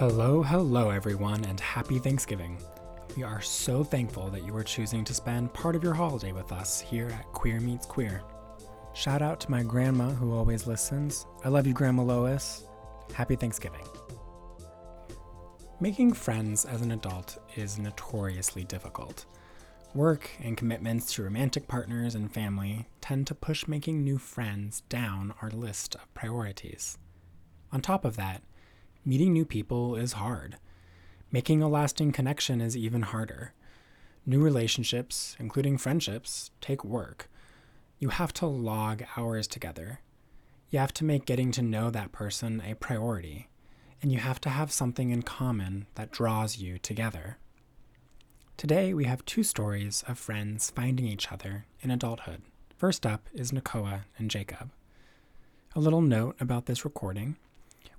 Hello, hello, everyone, and happy Thanksgiving. We are so thankful that you are choosing to spend part of your holiday with us here at Queer Meets Queer. Shout out to my grandma who always listens. I love you, Grandma Lois. Happy Thanksgiving. Making friends as an adult is notoriously difficult. Work and commitments to romantic partners and family tend to push making new friends down our list of priorities. On top of that, meeting new people is hard. Making a lasting connection is even harder. New relationships, including friendships, take work. You have to log hours together. You have to make getting to know that person a priority. And you have to have something in common that draws you together. Today, we have two stories of friends finding each other in adulthood. First up is Nakoa and Jacob. A little note about this recording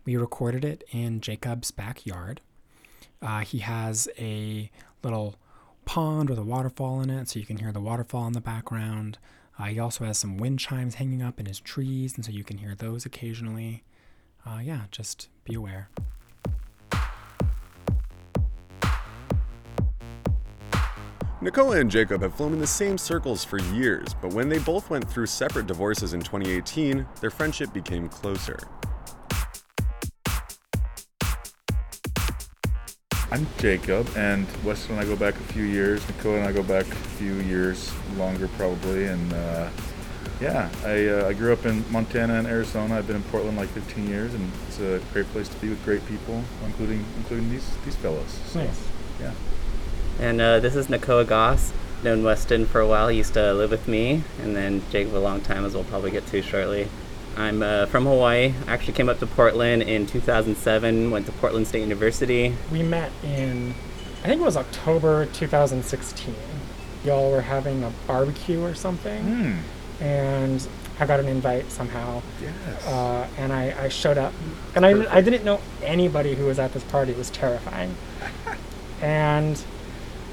we recorded it in Jacob's backyard. Uh, he has a little pond with a waterfall in it, so you can hear the waterfall in the background. Uh, he also has some wind chimes hanging up in his trees, and so you can hear those occasionally. Uh, yeah, just be aware. Nakoa and Jacob have flown in the same circles for years, but when they both went through separate divorces in 2018, their friendship became closer. I'm Jacob, and Weston and I go back a few years. Nakoa and I go back a few years longer, probably. And uh, yeah, I, uh, I grew up in Montana and Arizona. I've been in Portland like 15 years, and it's a great place to be with great people, including including these these fellows. So, Nice. Yeah. And uh, this is Nakoa Goss. Known Weston for a while. He used to live with me, and then Jacob a long time, as we'll probably get to shortly. I'm uh, from Hawaii. I Actually came up to Portland in 2007. Went to Portland State University. We met in, I think it was October 2016. Y'all were having a barbecue or something, Hmm. and I got an invite somehow. Yes. Uh, and I, I showed up, and I, I didn't know anybody who was at this party. It was terrifying. and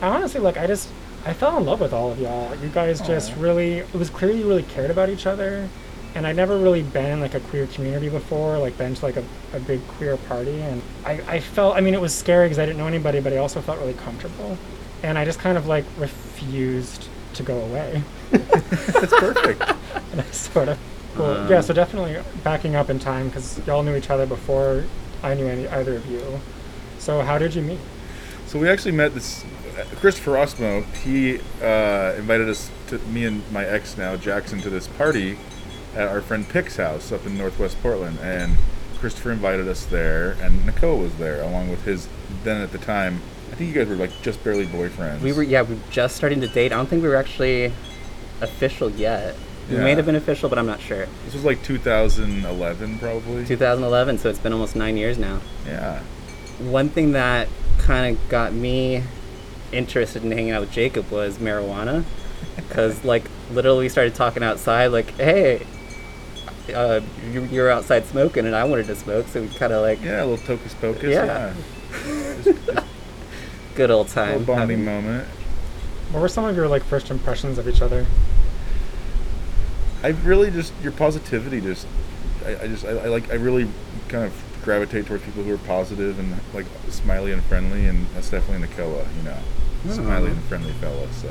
I honestly, like, I just, I fell in love with all of y'all. You guys just really, it was clear you really cared about each other. And I'd never really been in like a queer community before, like been to like a, a big queer party. And I, I felt, I mean, it was scary because I didn't know anybody, but I also felt really comfortable. And I just kind of like refused to go away. That's perfect. And I sort of, well, yeah, so definitely backing up in time because y'all knew each other before I knew any either of you. So how did you meet? So we actually met this Christopher Osmo. He uh, invited us to me and my ex now Jackson to this party at our friend Pick's house up in Northwest Portland, and Christopher invited us there, and Nakoa was there along with his then at the time. I think you guys were like just barely boyfriends. We were yeah, we were just starting to date. I don't think we were actually official yet. We Yeah. may have been official, but I'm not sure. This was like 2011, probably. 2011, so it's been almost nine years now. Yeah. One thing that kind of got me interested in hanging out with Jacob was marijuana, because like literally we started talking outside, like, hey, uh, you, you're outside smoking, and I wanted to smoke, so we kind of like Yeah, a little Tokus Pocus. Yeah. Yeah. good old time. little bonding having- moment. What were some of your like first impressions of each other? I really just your positivity just I, I just I, I like I really kind of gravitate towards people who are positive and like smiley and friendly and that's definitely Nakoa, you know. Smiley and friendly fella, so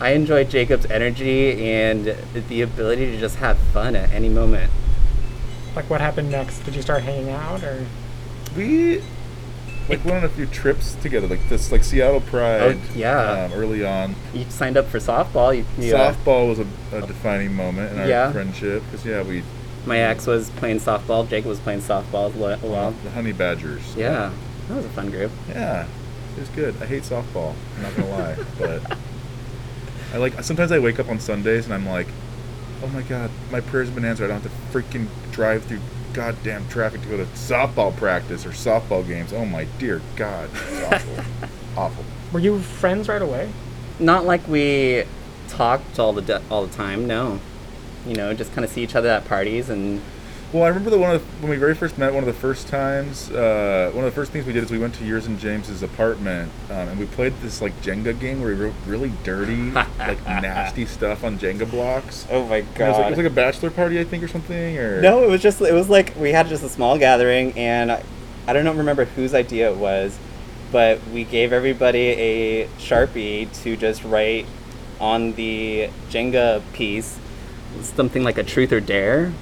I enjoyed Jacob's energy and the ability to just have fun at any moment. Like what happened next? Did you start hanging out or? we like went on a few trips together, like this like Seattle Pride Oh, yeah. um, early on. You signed up for softball. You, you, uh, Softball was a, a defining moment in our Yeah. friendship because yeah, we my ex was playing softball. Jacob was playing softball as well- well. the Honey Badgers. Yeah, that was a fun group. Yeah, it was good. I hate softball. I'm not gonna lie, but I like. Sometimes I wake up on Sundays and I'm like, oh my god, my prayers have been answered. I don't have to freaking drive through goddamn traffic to go to softball practice or softball games. Oh my dear God, it's awful, awful. Were you friends right away? Not like we talked all the de- all the time. No, you know, just kind of see each other at parties and Well, I remember the one of the, when we very first met. One of the first times, uh, one of the first things we did is we went to yours and James's apartment, um, and we played this like Jenga game where we wrote really dirty, like nasty stuff on Jenga blocks. oh my god! It was, like, it was like a bachelor party, I think, or something. Or no, it was just it was like we had just a small gathering and I don't remember whose idea it was, but we gave everybody a sharpie to just write on the Jenga piece something like a truth or dare,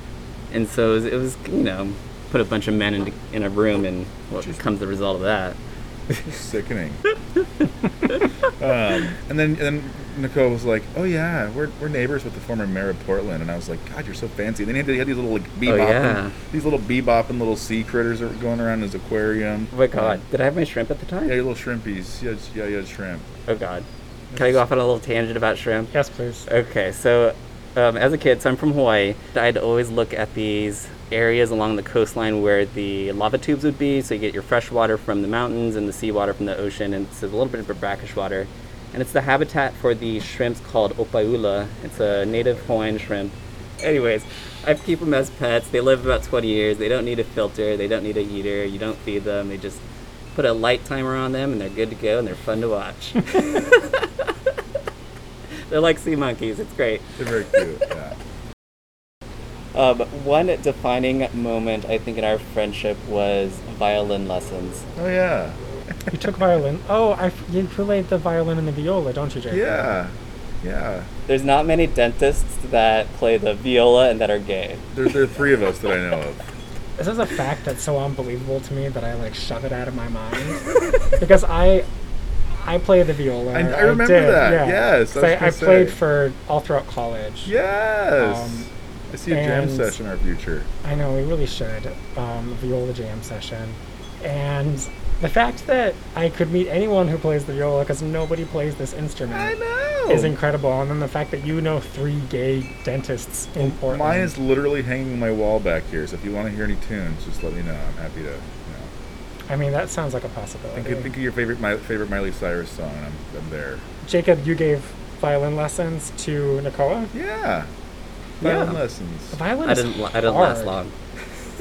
and so it was, it was you know put a bunch of men in, in a room and what comes the result of that. Sickening. um, and then and then Nakoa was like, "Oh yeah, we're, we're neighbors with the former mayor of Portland," and I was like, "God, you're so fancy." And then he had, he had these little like bebopping, yeah. these little bebopping little sea critters that were going around his aquarium. Oh my god, did I have my shrimp at the time? Yeah, your little shrimpies. Yeah, yeah, yeah, shrimp. Oh god. Can I go off on a little tangent about shrimp? Yes, please. Okay, so um, as a kid, so I'm from Hawaii. I'd always look at these areas along the coastline where the lava tubes would be. So you get your fresh water from the mountains and the seawater from the ocean, and it's a little bit of a brackish water. And it's the habitat for the shrimps called opaeula. It's a native Hawaiian shrimp. Anyways, I keep them as pets. They live about 20 years. They don't need a filter. They don't need a heater. You don't feed them. They just put a light timer on them, and they're good to go, and they're fun to watch. they're like sea monkeys. It's great. They're very cute. Yeah. Um, one defining moment, I think, in our friendship was violin lessons. Oh yeah. You took violin. Oh, I you played the violin and the viola, don't you, Jake? Yeah. Yeah. There's not many dentists that play the viola and that are gay. There, there are three of us that I know of. This is a fact that's so unbelievable to me that I like shove it out of my mind because I I play the viola. I- I remember did, that, Yeah. yes, I I, I played for all throughout college. Yes. Um, I see a jam session in our future. I know we really should um, viola jam session, and the fact that I could meet anyone who plays the viola because nobody plays this instrument I know. is incredible. And then the fact that you know three gay dentists in Portland. Mine is literally hanging on my wall back here. So if you want to hear any tunes, just let me know. I'm happy to. You know, I mean, that sounds like a possibility. think, of- think of your favorite, my favorite Miley Cyrus song, and I'm, I'm there. Jacob, you gave violin lessons to Nakoa. Yeah. Yeah. Violin lessons. The violin I is didn't. I didn't last hard. long.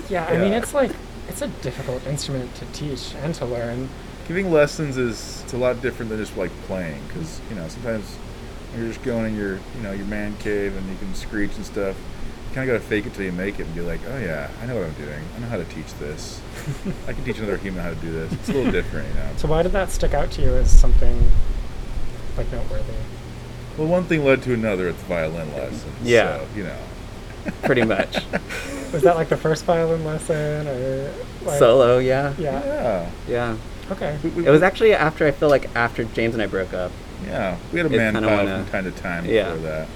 Yeah, I mean, it's like it's a difficult instrument to teach and to learn. Giving lessons is it's a lot different than just like playing, because you know sometimes you're just going in your you know your man cave and you can screech and stuff. You kind of got to fake it till you make it and be like, oh yeah, I know what I'm doing. I know how to teach this. I can teach another human how to do this. It's a little different, you know. So why did that stick out to you as something like noteworthy? Well, one thing led to another at the violin lessons. Yeah. So, you know. Pretty much. Was that like the first violin lesson or like, Solo, yeah, Yeah. Yeah. yeah. Okay. We, we, It was actually after I feel like after James and I broke up. Yeah. We had a man kinda pile from time to time yeah. before that.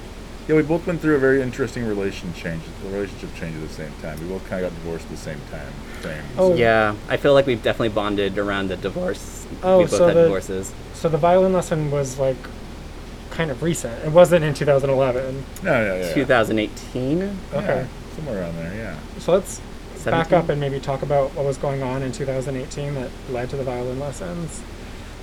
Yeah, we both went through a very interesting relation change, relationship change at the same time. We both kind of got divorced at the same time. Same, Oh. Yeah, I feel like we've definitely bonded around the divorce. Oh, we both so had the- divorces. So the violin lesson was like kind of recent. It wasn't in 2011. No, yeah, yeah. 2018. Yeah, Okay. somewhere around there, yeah. So let's back up and maybe talk about what was going on in 2018 that led to the violin lessons.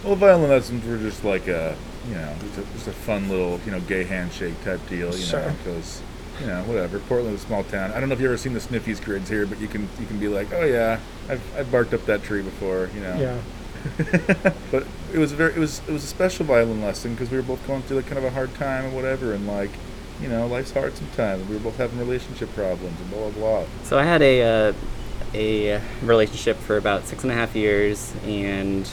Well, the violin lessons were just like a, you know, just a, just a fun little, you know, gay handshake type deal, you know, Sure. because, you know, whatever. Portland's a small town. I don't know if you've ever seen the Sniffies grids here, but you can you can be like, oh yeah, I've, I've barked up that tree before, you know. Yeah. but it was a very it was it was a special violin lesson because we were both going through like kind of a hard time or whatever, and like, you know, life's hard sometimes. and We were both having relationship problems and blah blah blah. So I had a uh, a relationship for about six and a half years and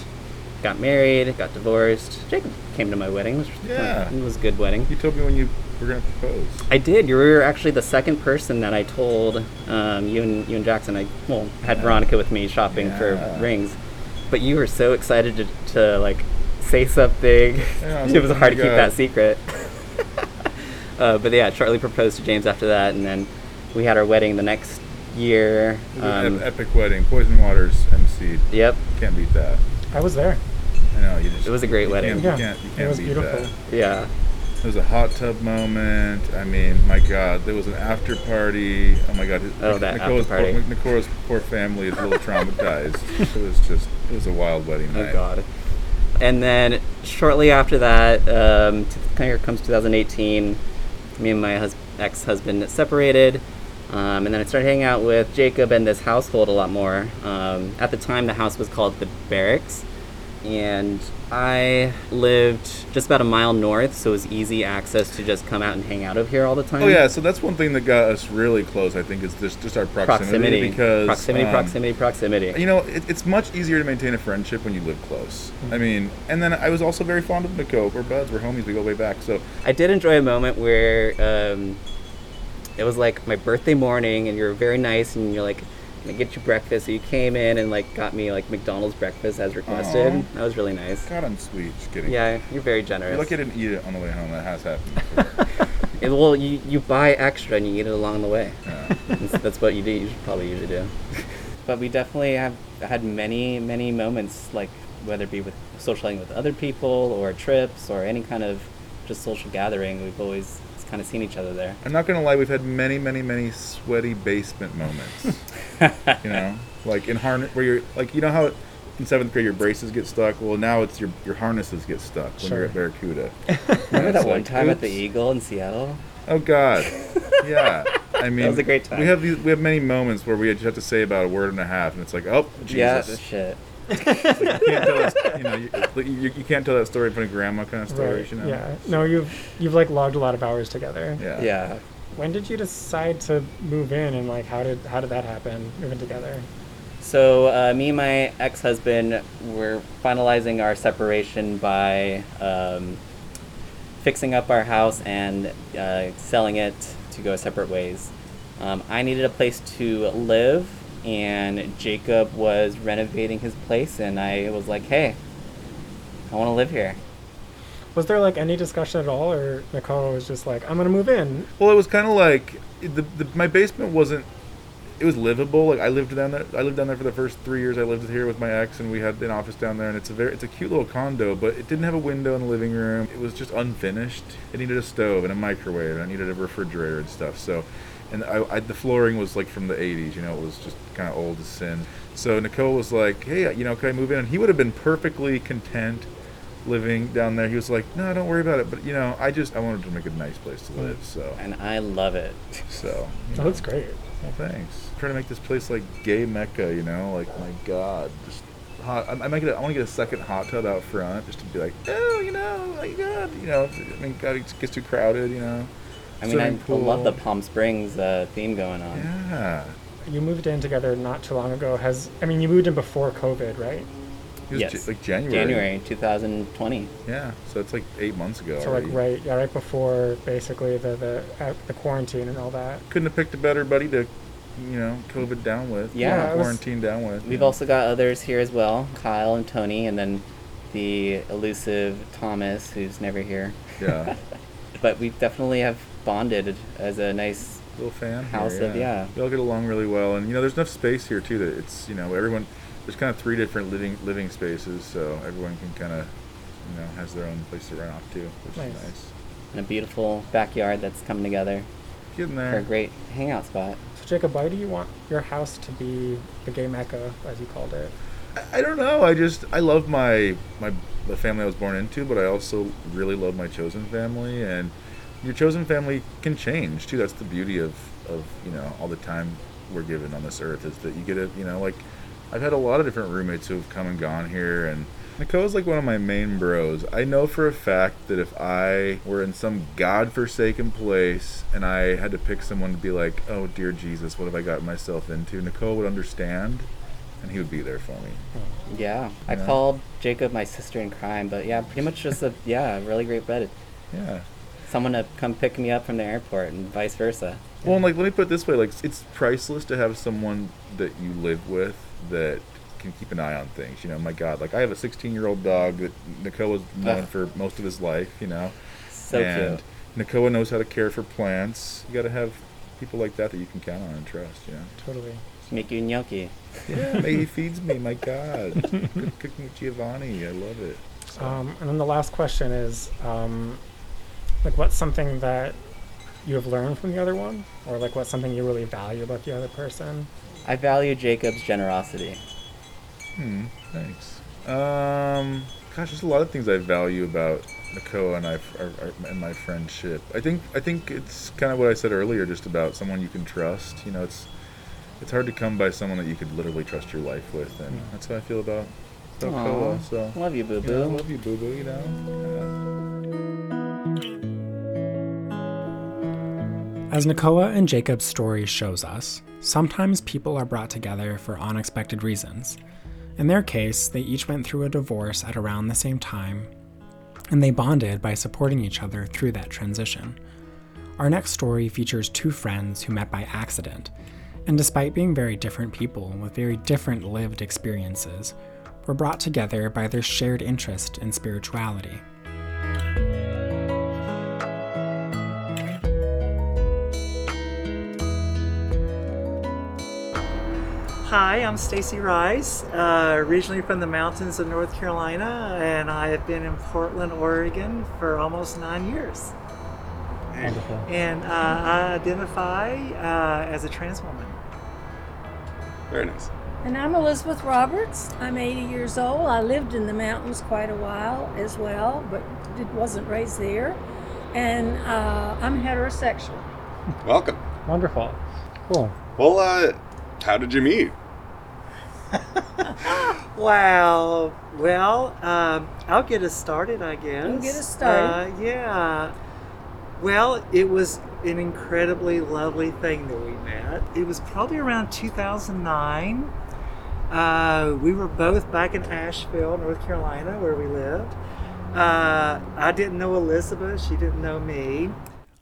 got married, got divorced. Jacob came to my wedding. Which was, Yeah. it was a good wedding. You told me when you were gonna propose. I did. You were actually the second person that I told. Um, you and you and Jackson. I well had Yeah. Veronica with me shopping Yeah. for rings, but you were so excited to, to like say something. Yeah, it was hard "Oh to my keep God." that secret. uh, but yeah, Charlie proposed to James after that, and then we had our wedding the next year. It was an Um, epic wedding. Poison Waters MC. yep, Can't beat that. I was there. I know you just. It was a great you wedding. Can't, Yeah, you can't, you it can't was beat beautiful. That. yeah. There was a hot tub moment. I mean, my God, there was an after party. Oh my God. Oh, that Nakoa's after party. Poor, Nakoa's poor family is a little traumatized. it was just, it was a wild wedding night. Oh. God. And then shortly after that, um, t- here comes 2018. Me and my hus- ex-husband separated, um, and then I started hanging out with Jacob and this household a lot more. Um, at the time, the house was called the Barracks, and I lived just about a mile north, so it was easy access to just come out and hang out of here all the time. Oh yeah, so that's one thing that got us really close. I think is just just our proximity, proximity, because proximity, um, proximity, proximity. You know, it, it's much easier to maintain a friendship when you live close. I mean, and then I was also very fond of Nico. We're buds. We're homies. We go way back. So I did enjoy a moment where um, it was like my birthday morning, and you were very nice, and you're like, "Can I get you breakfast?" So you came in and like got me like McDonald's breakfast as requested. Aw. That was really nice. God, I'm sweet. Just kidding. Yeah, you're very generous. You're lucky I didn't eat it on the way home. That has happened. before. Yeah, well, you, you buy extra and you eat it along the way. Yeah. that's, that's what you do. You should probably usually do. but we definitely have had many, many moments, like whether it be with socializing with other people or trips or any kind of just social gathering. We've always kind of seen each other there. I'm not gonna lie. We've had many, many, many sweaty basement moments. you know, like in harness where you're like, you know how in seventh grade your braces get stuck. Well, now it's your your harnesses get stuck when you're at Barracuda. Remember that one like, time at the. Eagle in Seattle? Oh God, yeah. I mean, that was a great time. We have these, we have many moments where we just have to say about a word and a half, and it's like, oh, Jesus. Yeah, shit. You can't tell that, you know, you, you, you can't tell that story in front of grandma kind of stories, Right. you know. Yeah. No, you've you've like logged a lot of hours together. Yeah. Yeah. When did you decide to move in, and like how did how did that happen? Moving together. So uh, me and my ex-husband were finalizing our separation by um, fixing up our house and uh, selling it to go separate ways. Um, I needed a place to live, and Jacob was renovating his place, and I was like, "Hey, I want to live here." Was there like any discussion at all, or Nakoa was just like, "I'm gonna move in"? Well, it was kind of like the, the my basement wasn't. It was livable. Like I lived down there. I lived down there for the first three years. I lived here with my ex, and we had an office down there. And it's a very, it's a cute little condo, but it didn't have a window in the living room. It was just unfinished. It needed a stove and a microwave. And I needed a refrigerator and stuff. So, and I, I the flooring was like from the '80s. You know, it was just kind of old as sin. So Nakoa was like, "Hey, you know, can I move in?" And he would have been perfectly content living down there. He was like, "No, don't worry about it." But you know, I just I wanted to make a nice place to live. So, And I love it. so you Oh, that's great. well, thanks. trying to make this place like gay mecca, you know? Like, my God, just hot. I, I might get. A, I want to get a second hot tub out front just to be like, oh, you know, oh my God, you know. I mean, God, it gets too crowded, you know. I mean, I, I love the. Palm Springs uh, theme going on. Yeah. You moved in together not too long ago. Has I mean, you moved in before COVID, right? Yes. Ja- like January. January 2020. Yeah. So it's like eight months ago. So like right, yeah, right before basically the the uh, the quarantine and all that. Couldn't have picked a better buddy to, you know, COVID down with. Yeah, Yeah, it was- Quarantine down with. We've yeah. also got others here as well, Kyle and Tony, and then the elusive Thomas, who's never here. Yeah. But we definitely have bonded as a nice. little fan House here, of- yeah. We all get along really well, and you know, there's enough space here too that it's you know everyone. There's kind of three different living living spaces, so everyone can kind of you know has their own place to run off to, which Nice. is nice. And a beautiful backyard that's coming together Getting there. for a great hangout spot. So Jacob, why do you want your house to be the gay mecca, as you called it? I, I don't know. I just I love my my the family I was born into, but I also really love my chosen family, and your chosen family can change too. That's the beauty of of you know all the time we're given on this earth is that you get a you know like I've had a lot of different roommates who have come and gone here, and Nakoa's like one of my main bros. I know for a fact that if I were in some godforsaken place and I had to pick someone to be like, oh dear Jesus, what have I gotten myself into? Nakoa would understand, and he would be there for me. Yeah, I called Jacob my sister in crime, but yeah, pretty much just a yeah, really great bed. Yeah. Someone to come pick me up from the airport and vice versa. Well, and like, let me put it this way: like, it's priceless to have someone that you live with that can keep an eye on things. You know, my God, like I have a 16-year-old dog that Nakoa has known Ugh. for most of his life. You know, So and cute. Nakoa knows how to care for plants. You got to have people like that that you can count on and trust. You know. Totally. Make you gnocchi. Yeah, he feeds me. My God, cooking with Giovanni. I love it. So- Um, and then the last question is, um, like, what's something that you have learned from the other one, or like what's something you really value about the other person? I value Jacob's generosity. Hmm. Thanks. Um. Gosh, there's a lot of things I value about Nakoa and I our, our, and my friendship. I think I think it's kind of what I said earlier, just about someone you can trust. You know, it's it's hard to come by someone that you could literally trust your life with, and Yeah. that's how I feel about South Aw, Kola. So Love you, boo you know, boo. love you, boo boo. You know. As Nakoa and Jacob's story shows us, sometimes people are brought together for unexpected reasons. In their case, they each went through a divorce at around the same time, and they bonded by supporting each other through that transition. Our next story features two friends who met by accident, and despite being very different people with very different lived experiences, were brought together by their shared interest in spirituality. Hi, I'm Stacey Rice, uh, originally from the mountains of North Carolina, and I have been in Portland, Oregon for almost nine years. Wonderful. And uh, I identify uh, as a trans woman. Very nice. And I'm Elizabeth Roberts. I'm 80 years old. I lived in the mountains quite a while as well, but it wasn't raised there. And uh, I'm heterosexual. Welcome. Wonderful. Cool. Well, uh, how did you meet? Wow. Well, um, I'll get us started, I guess. You get us started. Uh, yeah. Well, it was an incredibly lovely thing that we met. It was probably around 2009. Uh, we were both back in Asheville, North Carolina, where we lived. Uh, I didn't know Elizabeth. She didn't know me.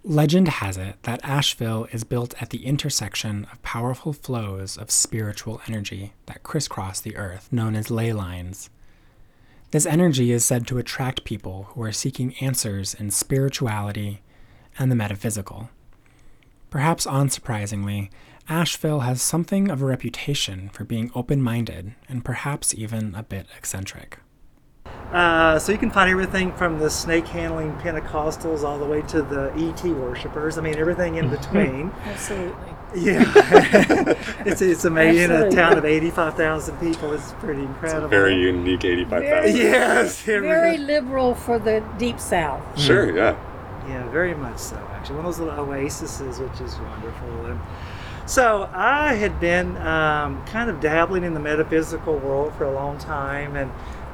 Legend has it that Asheville is built at the intersection of powerful flows of spiritual energy that crisscross the earth, known as ley lines. This energy is said to attract people who are seeking answers in spirituality and the metaphysical. Perhaps unsurprisingly, Asheville has something of a reputation for being open minded and perhaps even a bit eccentric. Uh, so you can find everything from the snake handling Pentecostals all the way to the ET worshippers. I mean, everything in between. Absolutely. Yeah, it's it's amazing. In a town of eighty-five thousand people, it's pretty incredible. Very unique 85,000. yes, Very liberal for the deep south. Sure, yeah. yeah, very much so. Actually, one of those little oases, which is wonderful. And so I had been um, kind of dabbling in the metaphysical world for a long time, and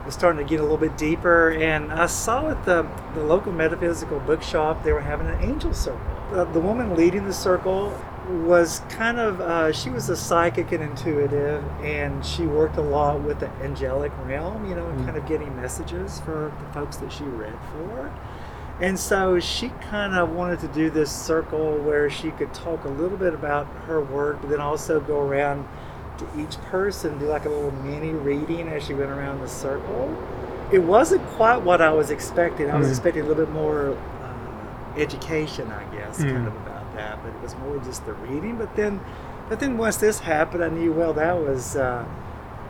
was starting to get a little bit deeper. And I saw at the the local metaphysical bookshop they were having an angel circle. Uh, the woman leading the circle was kind of uh, she was a psychic and intuitive and she worked a lot with the angelic realm you know and kind of getting messages for the folks that she read for and so she kind of wanted to do this circle where she could talk a little bit about her work but then also go around to each person do like a little mini reading as she went around the circle it wasn't quite what i was expecting i was Mm. expecting a little bit more uh, education i guess Mm. kind of about that but it was more just the reading but then but then once this happened i knew well that was uh,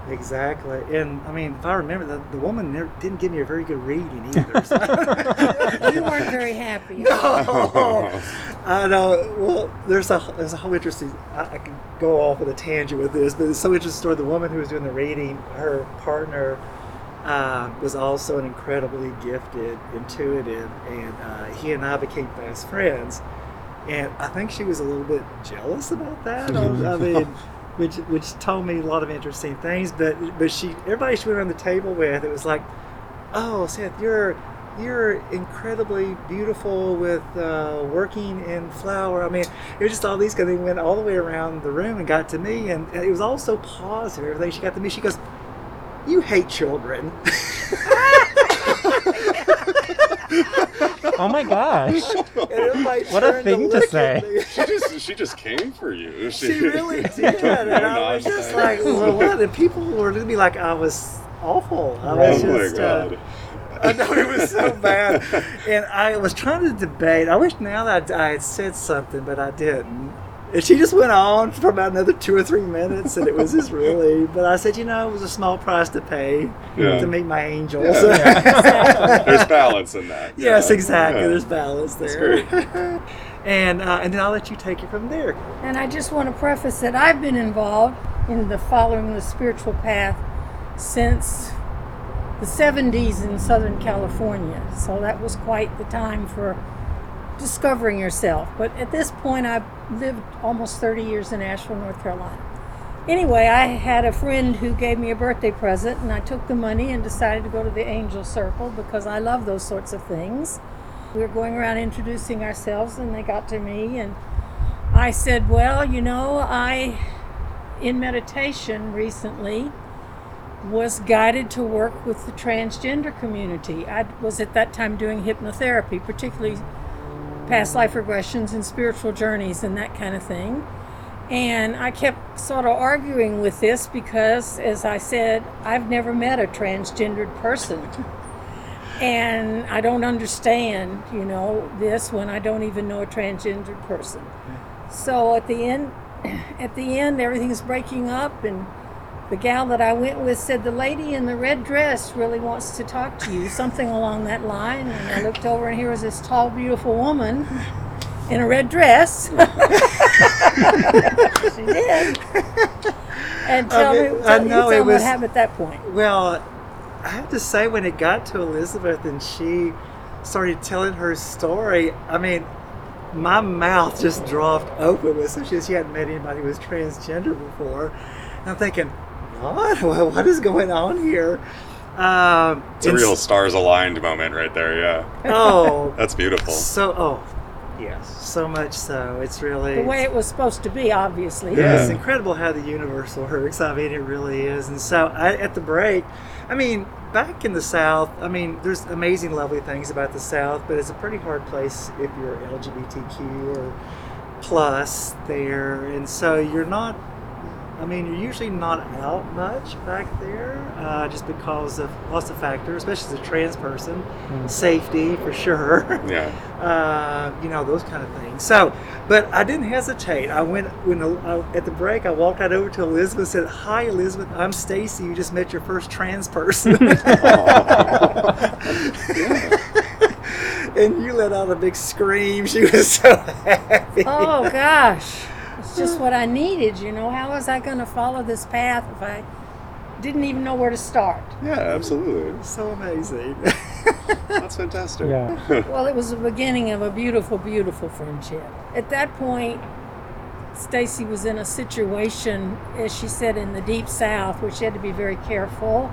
exactly and i mean if i remember the, the woman never, didn't give me a very good reading either so- You weren't very happy. no, I know. Well, there's a there's a whole interesting. I, I can go off on a tangent with this, but it's so interesting story. The woman who was doing the reading, her partner uh, was also an incredibly gifted, intuitive, and uh, he and I became fast friends. And I think she was a little bit jealous about that. I mean, which which told me a lot of interesting things. But but she everybody she went around the table with, it was like, oh Seth, you're you're incredibly beautiful with uh, working in flower. I mean, it was just all these because things went all the way around the room and got to me, and it was all so positive. Everything she got to me, she goes, "You hate children." Oh my gosh. And everybody What a thing to look at say. me. She just she just came for you. She really did, and I was just like, "Well, what?" And people were looking at me like I was awful. I was Oh my just. Uh. I know it was so bad, and I was trying to debate. I wish now that I had said something, but I didn't. And she just went on for about another two or three minutes, and it was just really. But I said, you know, it was a small price to pay Yeah. to meet my angels. There's balance in that. yes, Yeah. exactly. Yeah. There's balance That's there. great. and uh, and then I'll let you take it from there. And I just want to preface that I've been involved in the following the spiritual path since the 70s in Southern California. So that was quite the time for discovering yourself. But at this point, I've lived almost 30 years in Asheville, North Carolina. anyway, I had a friend who gave me a birthday present, and I took the money and decided to go to the Angel Circle because I love those sorts of things. We were going around introducing ourselves, and they got to me, and I said, Well, you know, I, in meditation recently, was guided to work with the transgender community. I was at that time doing hypnotherapy, particularly past life regressions and spiritual journeys and that kind of thing. And I kept sort of arguing with this because, as I said, I've never met a transgendered person. And I don't understand, you know, this when I don't even know a transgendered person. So at the end, at the end, everything's breaking up, and the gal that I went with said the lady in the red dress really wants to talk to you, something along that line. And I looked over, and here was this tall, beautiful woman in a red dress. she did. And tell mean, me, tell, you know, it was- what happened at that point. Well, I have to say, when it got to Elizabeth and she started telling her story, I mean, my mouth just dropped open, especially she hadn't met anybody who was transgender before. And I'm thinking, what? Well, What is going on here? Um, It's a and real stars aligned moment right there. Yeah, Oh, that's beautiful. so oh, yes, so much so. It's really The way it was supposed to be, obviously. Yeah, it's incredible how the universe works. I mean, it really is. And so, I, at the break, I mean, back in the South, I mean, there's amazing, lovely things about the South, but it's a pretty hard place if you're LGBTQ or plus there. And so, you're not. I mean, you're usually not out much back there, uh, just because of lots of factors, especially as a trans person, safety for sure. yeah. uh, you know those kind of things. So, but I didn't hesitate. I went when uh, at the break. I walked out over to Elizabeth. and Said, "Hi, Elizabeth. I'm Stacey. You just met your first trans person." and you let out a big scream. She was so happy. Oh gosh, it's just what I needed. You know, how was I going to follow this path if I didn't even know where to start? Yeah, absolutely. So amazing. That's fantastic. Yeah. Well, it was the beginning of a beautiful, beautiful friendship. At that point, Stacey was in a situation, as she said, in the deep south, where she had to be very careful.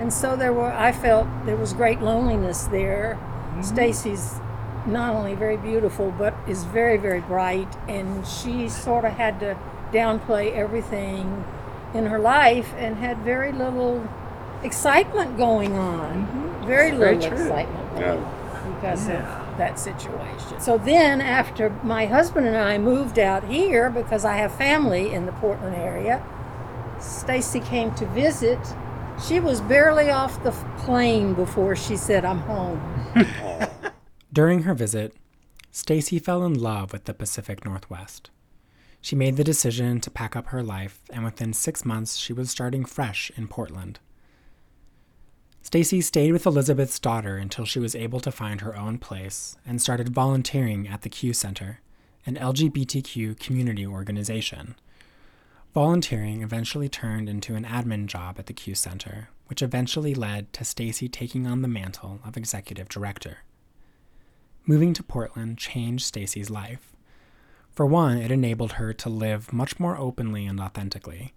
And so there were, I felt there was great loneliness there. Mm-hmm. Stacey's not only very beautiful, but is very, very bright. And she sort of had to downplay everything in her life and had very little excitement going on. Mm-hmm. Very Very little true. excitement Yeah. because Yeah. of that situation. So then, after my husband and I moved out here because I have family in the Portland area, Stacey came to visit. She was barely off the plane before she said, "I'm home." During her visit, Stacey fell in love with the Pacific Northwest. She made the decision to pack up her life, and within six months, she was starting fresh in Portland. Stacey stayed with Elizabeth's daughter until she was able to find her own place and started volunteering at the Q Center, an LGBTQ community organization. Volunteering eventually turned into an admin job at the Q Center, which eventually led to Stacey taking on the mantle of executive director. Moving to Portland changed Stacey's life. For one, it enabled her to live much more openly and authentically.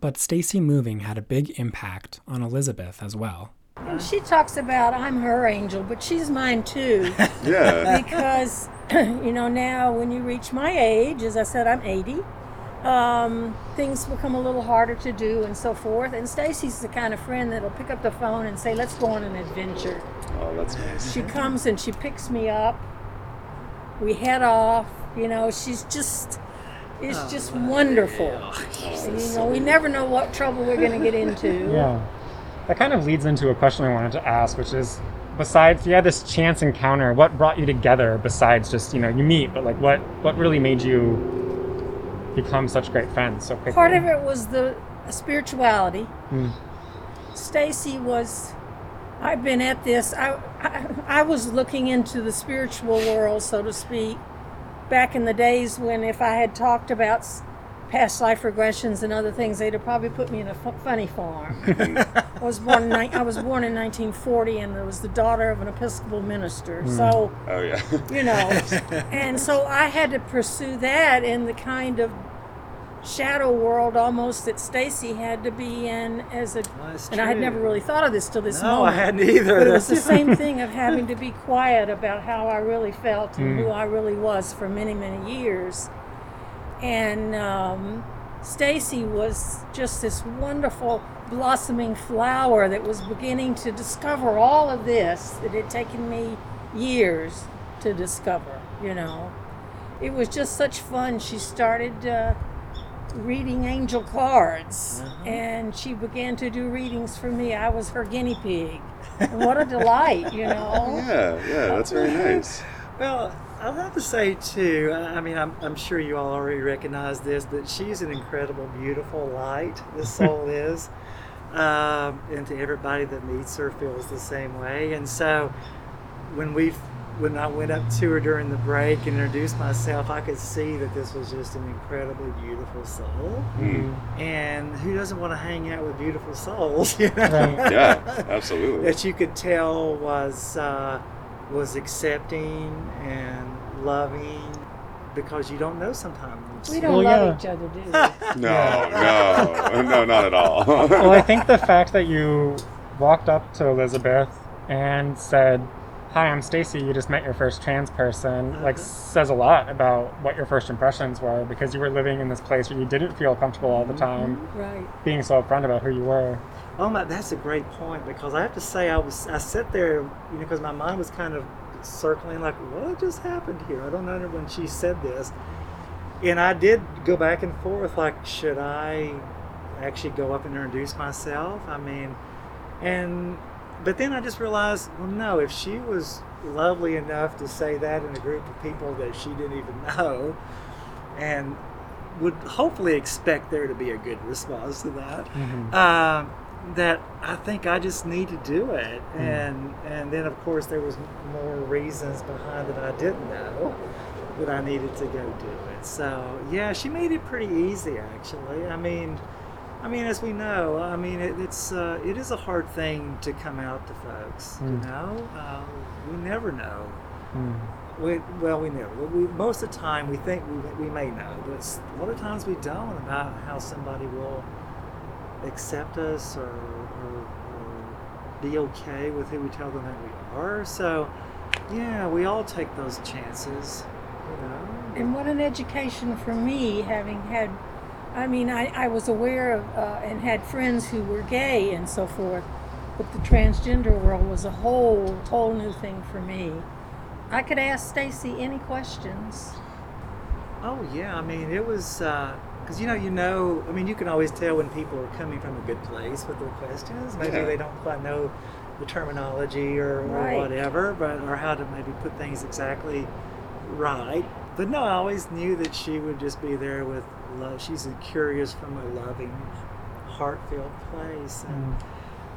But Stacey moving had a big impact on Elizabeth as well. And she talks about I'm her angel, but she's mine too. Yeah. because you know now when you reach my age as i said i'm 80 um, things become a little harder to do and so forth. And stacey's the kind of friend that'll pick up the phone and say let's go on an adventure. Oh, that's nice. she comes and she picks me up. We head off you know she's just it's just wonderful. And, you know we never know what trouble we're going to get into. Yeah. That kind of leads into a question I wanted to ask, which is besides you had this chance encounter, what brought you together besides just, you know, you meet, but like what what really made you become such great friends so quickly? part of it was the spirituality. Mm. Stacey was. I've been at this. I, I I was looking into the spiritual world, so to speak, back in the days when if I had talked about past life regressions and other things, they'd have probably put me in a funny farm. I was born in ni- I was born in 1940, and I was the daughter of an Episcopal minister. So Oh, yeah. you know and so i had to pursue that in the kind of shadow world almost that Stacey had to be in as a Well, that's and I had never really thought of this till this No, I moment. hadn't either. But it was the That's- same thing of having to be quiet about how I really felt and who I really was for many, many years. And um, Stacey was just this wonderful blossoming flower that was beginning to discover all of this that had taken me years to discover, you know. It was just such fun. She started uh, reading angel cards and she began to do readings for me. I was her guinea pig. And what a delight, you know. Yeah, yeah, that's very nice. Well, I'll have to say too. I I mean, I'm, I'm sure you all already recognize this, but she's an incredible, beautiful light. This soul is, um, and to everybody that meets her feels the same way. And so, when we, when I went up to her during the break and introduced myself, I could see that this was just an incredibly beautiful soul. Mm. And who doesn't want to hang out with beautiful souls? You know? Right. Yeah, absolutely. that you could tell was uh, was accepting and loving because you don't know sometimes. We don't Well, love yeah. each other, do we? No, no, no, not at all. well, I think the fact that you walked up to Elizabeth and said, "Hi, I'm Stacey. You just met your first trans person," uh-huh. like says a lot about what your first impressions were because you were living in this place where you didn't feel comfortable all the time, mm-hmm. Right. being so upfront about who you were. Oh my, that's a great point because I have to say I was I sat there, you know, because my mind was kind of circling like, what just happened here? I don't know when she said this, and I did go back and forth like, should I actually go up and introduce myself? I mean, and but then I just realized, well, no, if she was lovely enough to say that in a group of people that she didn't even know, and would hopefully expect there to be a good response to that um, that I think I just need to do it, and and then of course there was more reasons behind that I didn't know that I needed to go do it. So yeah, she made it pretty easy actually. I mean, I mean as we know, I mean it, it's uh, it is a hard thing to come out to folks. You Mm. know, uh, we never know. Mm. We, well, we never. We, most of the time, we think we, we may know, but a lot of times we don't about how somebody will accept us or, or, or be okay with who we tell them that we are. So, yeah, we all take those chances. And what an education for me, having had, I mean, I, I was aware of uh, and had friends who were gay and so forth, but the transgender world was a whole, whole new thing for me. I could ask Stacey any questions. Oh yeah, I mean it was because you know you know I mean you can always tell when people are coming from a good place with their questions. Maybe Yeah. they don't quite know the terminology or, or whatever, but or how to maybe put things exactly right. But no, I always knew that she would just be there with love. She's a curious from a loving, heart-filled place. And,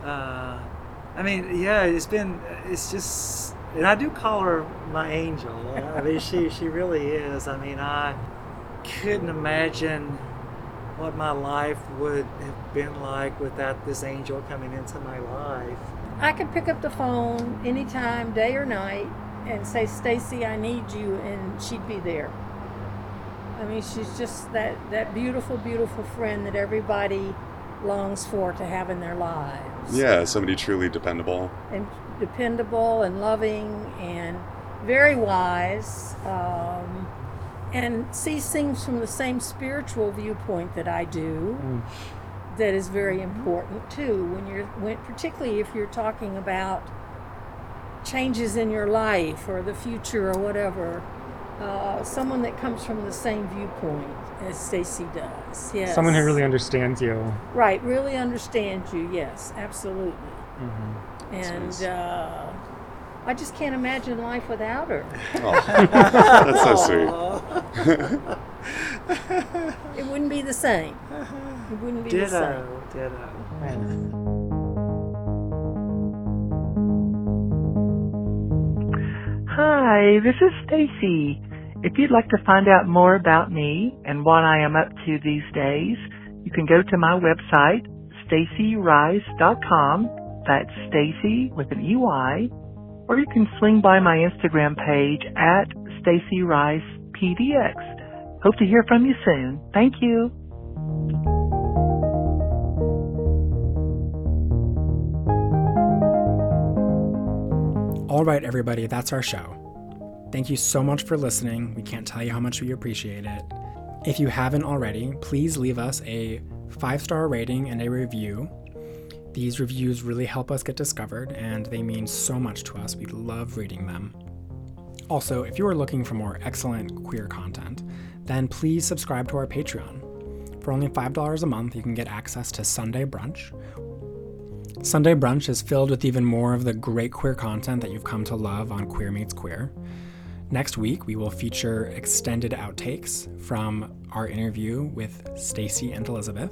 uh, I mean, yeah, it's been, it's just, and I do call her my angel. I mean, she, she really is. I mean, I couldn't imagine what my life would have been like without this angel coming into my life. I could pick up the phone anytime, day or night, and say, Stacey, I need you, and she'd be there. I mean, she's just that, that beautiful, beautiful friend that everybody longs for to have in their lives. yeah, somebody truly dependable. And dependable and loving and very wise. Um, and sees things from the same spiritual viewpoint that I do. Mm. That is very important too. When you're, when, particularly if you're talking about changes in your life or the future or whatever. Uh, someone that comes from the same viewpoint as Stacey does. Yes. Someone who really understands you. right, really understands you. Yes, absolutely. hmm And nice. uh, I just can't imagine life without her. Oh, that's so sweet. It wouldn't be the same. It wouldn't be the same. ditto, ditto. Hi, this is Stacey. If you'd like to find out more about me and what I am up to these days, you can go to my website, staceyrice.com. That's Stacey with an EY. Or you can swing by my Instagram page at Stacey Rice PDX. Hope to hear from you soon. Thank you. All right, everybody, that's our show. Thank you so much for listening. We can't tell you how much we appreciate it. If you haven't already, please leave us a five star rating and a review. These reviews really help us get discovered, and they mean so much to us. We love reading them. Also, if you are looking for more excellent queer content, then please subscribe to our Patreon. For only $5 a month, you can get access to Sunday Brunch. Sunday Brunch is filled with even more of the great queer content that you've come to love on Queer Meets Queer. Next week, we will feature extended outtakes from our interview with Stacey and Elizabeth.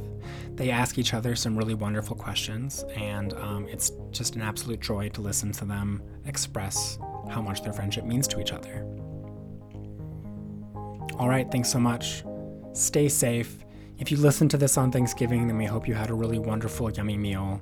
They ask each other some really wonderful questions, and um, it's just an absolute joy to listen to them express how much their friendship means to each other. All right, thanks so much. Stay safe. If you listened to this on Thanksgiving, then we hope you had a really wonderful, yummy meal.